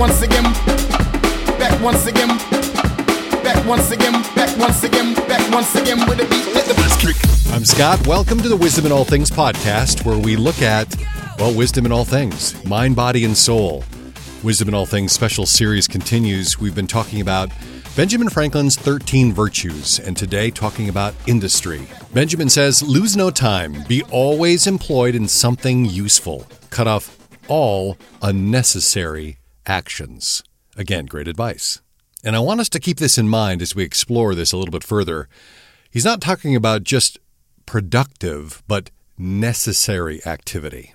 once again, back once again, back once again, back once again, back once again with a beat. Let the kick. I'm Scott. Welcome to the Wisdom in All Things podcast, where we look at, well, wisdom in all things mind, body, and soul. Wisdom in All Things special series continues. We've been talking about Benjamin Franklin's 13 virtues, and today talking about industry. Benjamin says, Lose no time, be always employed in something useful, cut off all unnecessary actions. Again, great advice. And I want us to keep this in mind as we explore this a little bit further. He's not talking about just productive, but necessary activity.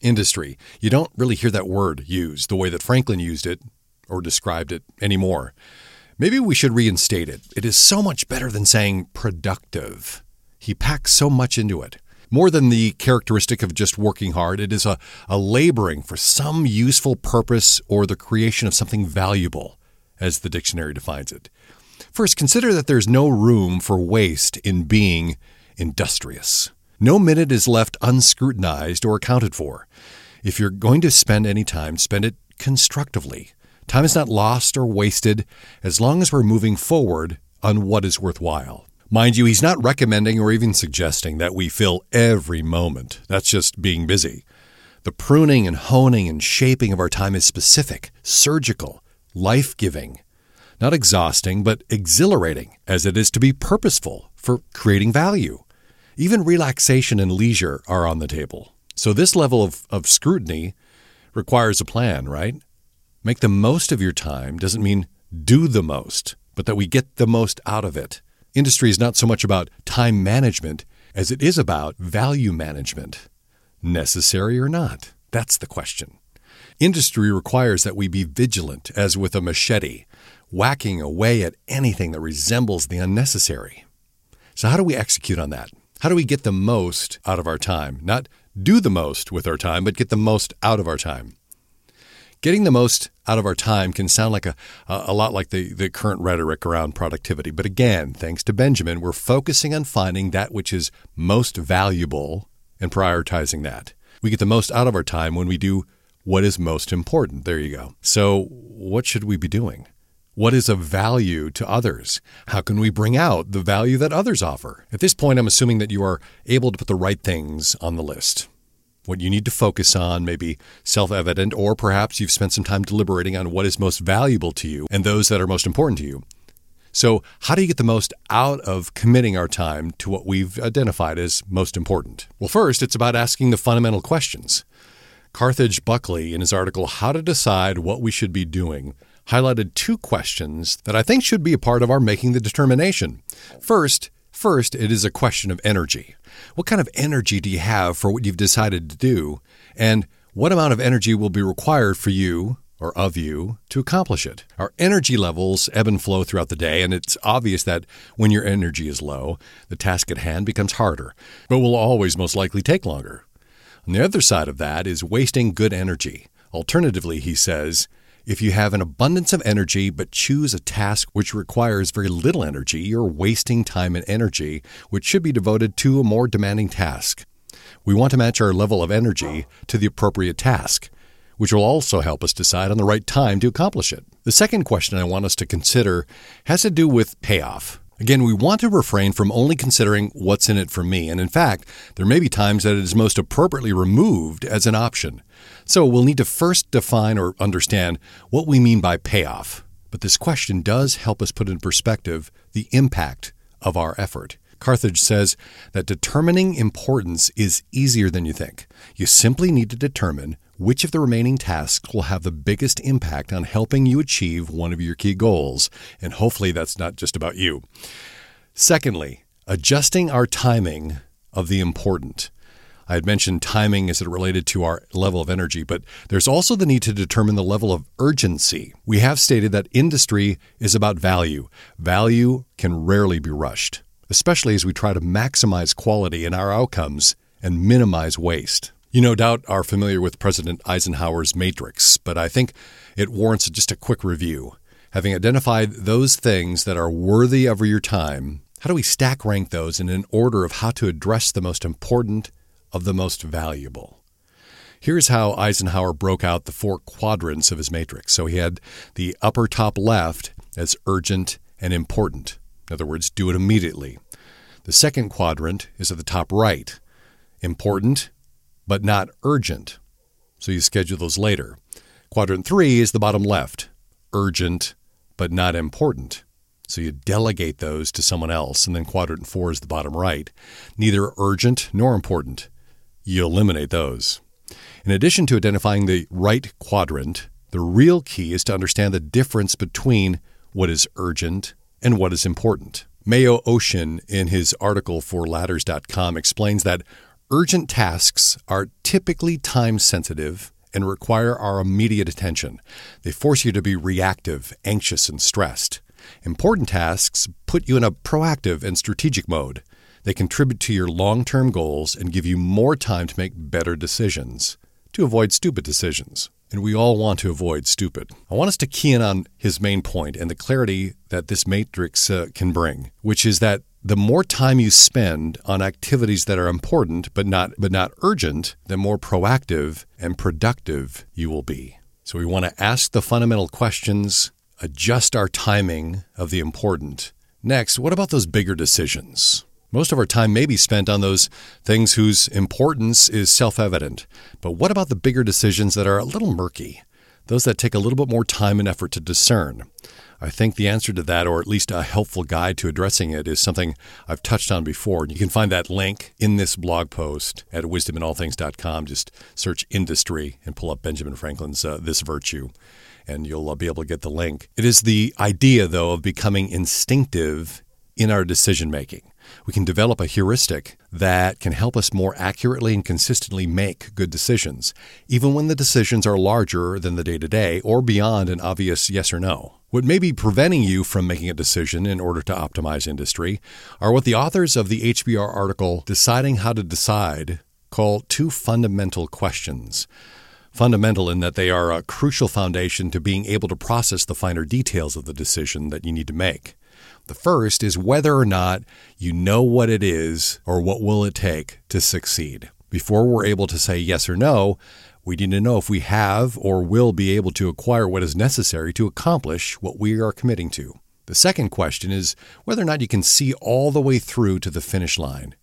Industry. You don't really hear that word used the way that Franklin used it or described it anymore. Maybe we should reinstate it. It is so much better than saying productive. He packs so much into it. More than the characteristic of just working hard, it is a, a laboring for some useful purpose or the creation of something valuable, as the dictionary defines it. First, consider that there's no room for waste in being industrious. No minute is left unscrutinized or accounted for. If you're going to spend any time, spend it constructively. Time is not lost or wasted as long as we're moving forward on what is worthwhile. Mind you, he's not recommending or even suggesting that we fill every moment. That's just being busy. The pruning and honing and shaping of our time is specific, surgical, life giving, not exhausting, but exhilarating, as it is to be purposeful for creating value. Even relaxation and leisure are on the table. So, this level of, of scrutiny requires a plan, right? Make the most of your time doesn't mean do the most, but that we get the most out of it. Industry is not so much about time management as it is about value management. Necessary or not? That's the question. Industry requires that we be vigilant, as with a machete, whacking away at anything that resembles the unnecessary. So, how do we execute on that? How do we get the most out of our time? Not do the most with our time, but get the most out of our time. Getting the most out of our time can sound like a, a lot like the, the current rhetoric around productivity. But again, thanks to Benjamin, we're focusing on finding that which is most valuable and prioritizing that. We get the most out of our time when we do what is most important. There you go. So, what should we be doing? What is of value to others? How can we bring out the value that others offer? At this point, I'm assuming that you are able to put the right things on the list. What you need to focus on may be self evident, or perhaps you've spent some time deliberating on what is most valuable to you and those that are most important to you. So, how do you get the most out of committing our time to what we've identified as most important? Well, first, it's about asking the fundamental questions. Carthage Buckley, in his article, How to Decide What We Should Be Doing, highlighted two questions that I think should be a part of our making the determination. First, First, it is a question of energy. What kind of energy do you have for what you've decided to do? And what amount of energy will be required for you or of you to accomplish it? Our energy levels ebb and flow throughout the day, and it's obvious that when your energy is low, the task at hand becomes harder, but will always most likely take longer. On the other side of that is wasting good energy. Alternatively, he says, if you have an abundance of energy but choose a task which requires very little energy, you're wasting time and energy which should be devoted to a more demanding task. We want to match our level of energy to the appropriate task, which will also help us decide on the right time to accomplish it. The second question I want us to consider has to do with payoff. Again, we want to refrain from only considering what's in it for me, and in fact, there may be times that it is most appropriately removed as an option. So we'll need to first define or understand what we mean by payoff. But this question does help us put in perspective the impact of our effort. Carthage says that determining importance is easier than you think. You simply need to determine which of the remaining tasks will have the biggest impact on helping you achieve one of your key goals. And hopefully, that's not just about you. Secondly, adjusting our timing of the important. I had mentioned timing as it related to our level of energy, but there's also the need to determine the level of urgency. We have stated that industry is about value. Value can rarely be rushed, especially as we try to maximize quality in our outcomes and minimize waste. You no doubt are familiar with President Eisenhower's matrix, but I think it warrants just a quick review. Having identified those things that are worthy of your time, how do we stack rank those in an order of how to address the most important of the most valuable. Here's how Eisenhower broke out the four quadrants of his matrix. So he had the upper top left as urgent and important. In other words, do it immediately. The second quadrant is at the top right important, but not urgent. So you schedule those later. Quadrant three is the bottom left urgent, but not important. So you delegate those to someone else. And then quadrant four is the bottom right, neither urgent nor important. You eliminate those. In addition to identifying the right quadrant, the real key is to understand the difference between what is urgent and what is important. Mayo Oshin, in his article for ladders.com, explains that urgent tasks are typically time sensitive and require our immediate attention. They force you to be reactive, anxious, and stressed. Important tasks put you in a proactive and strategic mode. They contribute to your long term goals and give you more time to make better decisions, to avoid stupid decisions. And we all want to avoid stupid. I want us to key in on his main point and the clarity that this matrix uh, can bring, which is that the more time you spend on activities that are important but not but not urgent, the more proactive and productive you will be. So we want to ask the fundamental questions adjust our timing of the important. Next, what about those bigger decisions? Most of our time may be spent on those things whose importance is self evident. But what about the bigger decisions that are a little murky? Those that take a little bit more time and effort to discern? I think the answer to that, or at least a helpful guide to addressing it, is something I've touched on before. You can find that link in this blog post at wisdominallthings.com. Just search industry and pull up Benjamin Franklin's uh, This Virtue and you'll uh, be able to get the link. It is the idea, though, of becoming instinctive in our decision making. We can develop a heuristic that can help us more accurately and consistently make good decisions, even when the decisions are larger than the day to day or beyond an obvious yes or no. What may be preventing you from making a decision in order to optimize industry are what the authors of the HBR article Deciding How to Decide call two fundamental questions fundamental in that they are a crucial foundation to being able to process the finer details of the decision that you need to make. The first is whether or not you know what it is or what will it take to succeed. Before we're able to say yes or no, we need to know if we have or will be able to acquire what is necessary to accomplish what we are committing to. The second question is whether or not you can see all the way through to the finish line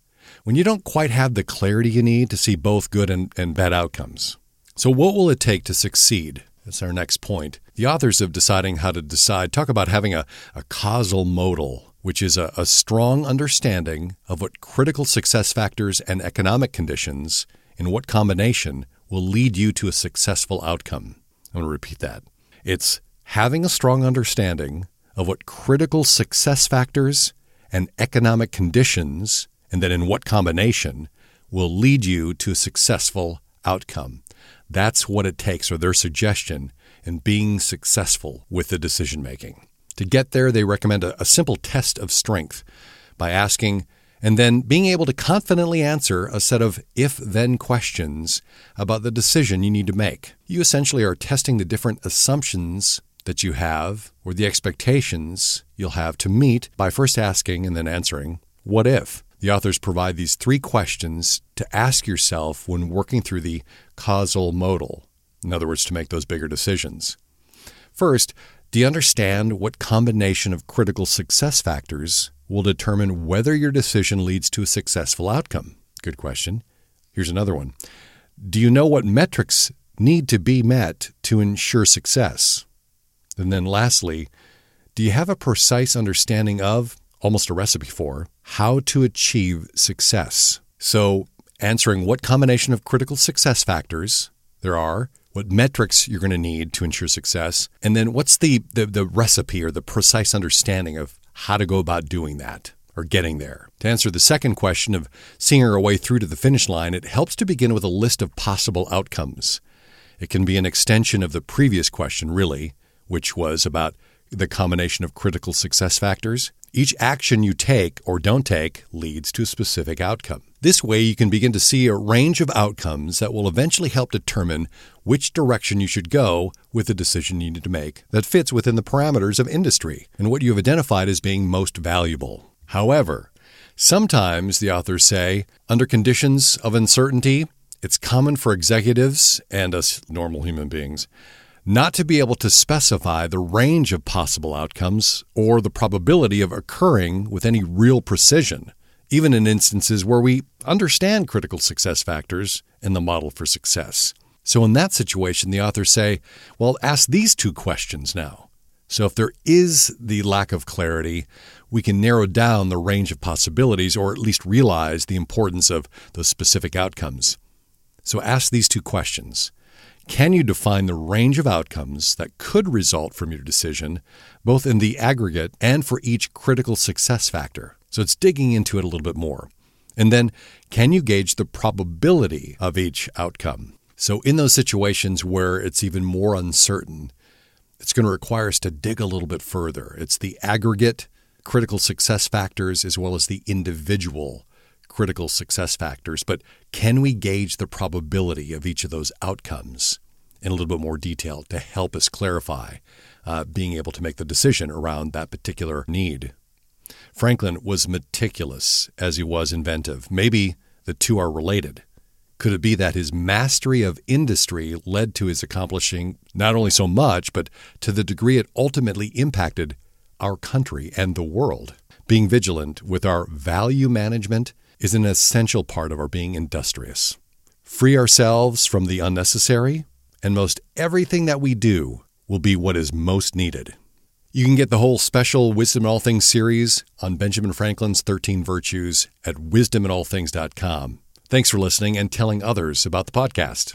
when you don't quite have the clarity you need to see both good and, and bad outcomes. So, what will it take to succeed? That's our next point. The authors of Deciding How to Decide talk about having a, a causal model, which is a, a strong understanding of what critical success factors and economic conditions, in what combination, will lead you to a successful outcome. I'm going to repeat that. It's having a strong understanding of what critical success factors and economic conditions, and then in what combination, will lead you to a successful outcome. That's what it takes, or their suggestion, in being successful with the decision making. To get there, they recommend a, a simple test of strength by asking and then being able to confidently answer a set of if then questions about the decision you need to make. You essentially are testing the different assumptions that you have or the expectations you'll have to meet by first asking and then answering, What if? The authors provide these three questions to ask yourself when working through the causal model, in other words, to make those bigger decisions. First, do you understand what combination of critical success factors will determine whether your decision leads to a successful outcome? Good question. Here's another one. Do you know what metrics need to be met to ensure success? And then lastly, do you have a precise understanding of almost a recipe for how to achieve success. So, answering what combination of critical success factors there are, what metrics you're going to need to ensure success, and then what's the, the, the recipe or the precise understanding of how to go about doing that or getting there. To answer the second question of seeing our way through to the finish line, it helps to begin with a list of possible outcomes. It can be an extension of the previous question, really, which was about the combination of critical success factors. Each action you take or don't take leads to a specific outcome. This way, you can begin to see a range of outcomes that will eventually help determine which direction you should go with the decision you need to make that fits within the parameters of industry and what you have identified as being most valuable. However, sometimes the authors say, under conditions of uncertainty, it's common for executives and us normal human beings not to be able to specify the range of possible outcomes or the probability of occurring with any real precision, even in instances where we understand critical success factors and the model for success. So, in that situation, the authors say, well, ask these two questions now. So, if there is the lack of clarity, we can narrow down the range of possibilities or at least realize the importance of those specific outcomes. So, ask these two questions can you define the range of outcomes that could result from your decision, both in the aggregate and for each critical success factor? So it's digging into it a little bit more. And then, can you gauge the probability of each outcome? So, in those situations where it's even more uncertain, it's going to require us to dig a little bit further. It's the aggregate critical success factors as well as the individual critical success factors, but can we gauge the probability of each of those outcomes in a little bit more detail to help us clarify uh, being able to make the decision around that particular need? Franklin was meticulous as he was inventive. Maybe the two are related. Could it be that his mastery of industry led to his accomplishing not only so much, but to the degree it ultimately impacted our country and the world? Being vigilant with our value management is an essential part of our being industrious. Free ourselves from the unnecessary, and most everything that we do will be what is most needed. You can get the whole special Wisdom in All Things series on Benjamin Franklin's 13 Virtues at wisdominallthings.com. Thanks for listening and telling others about the podcast.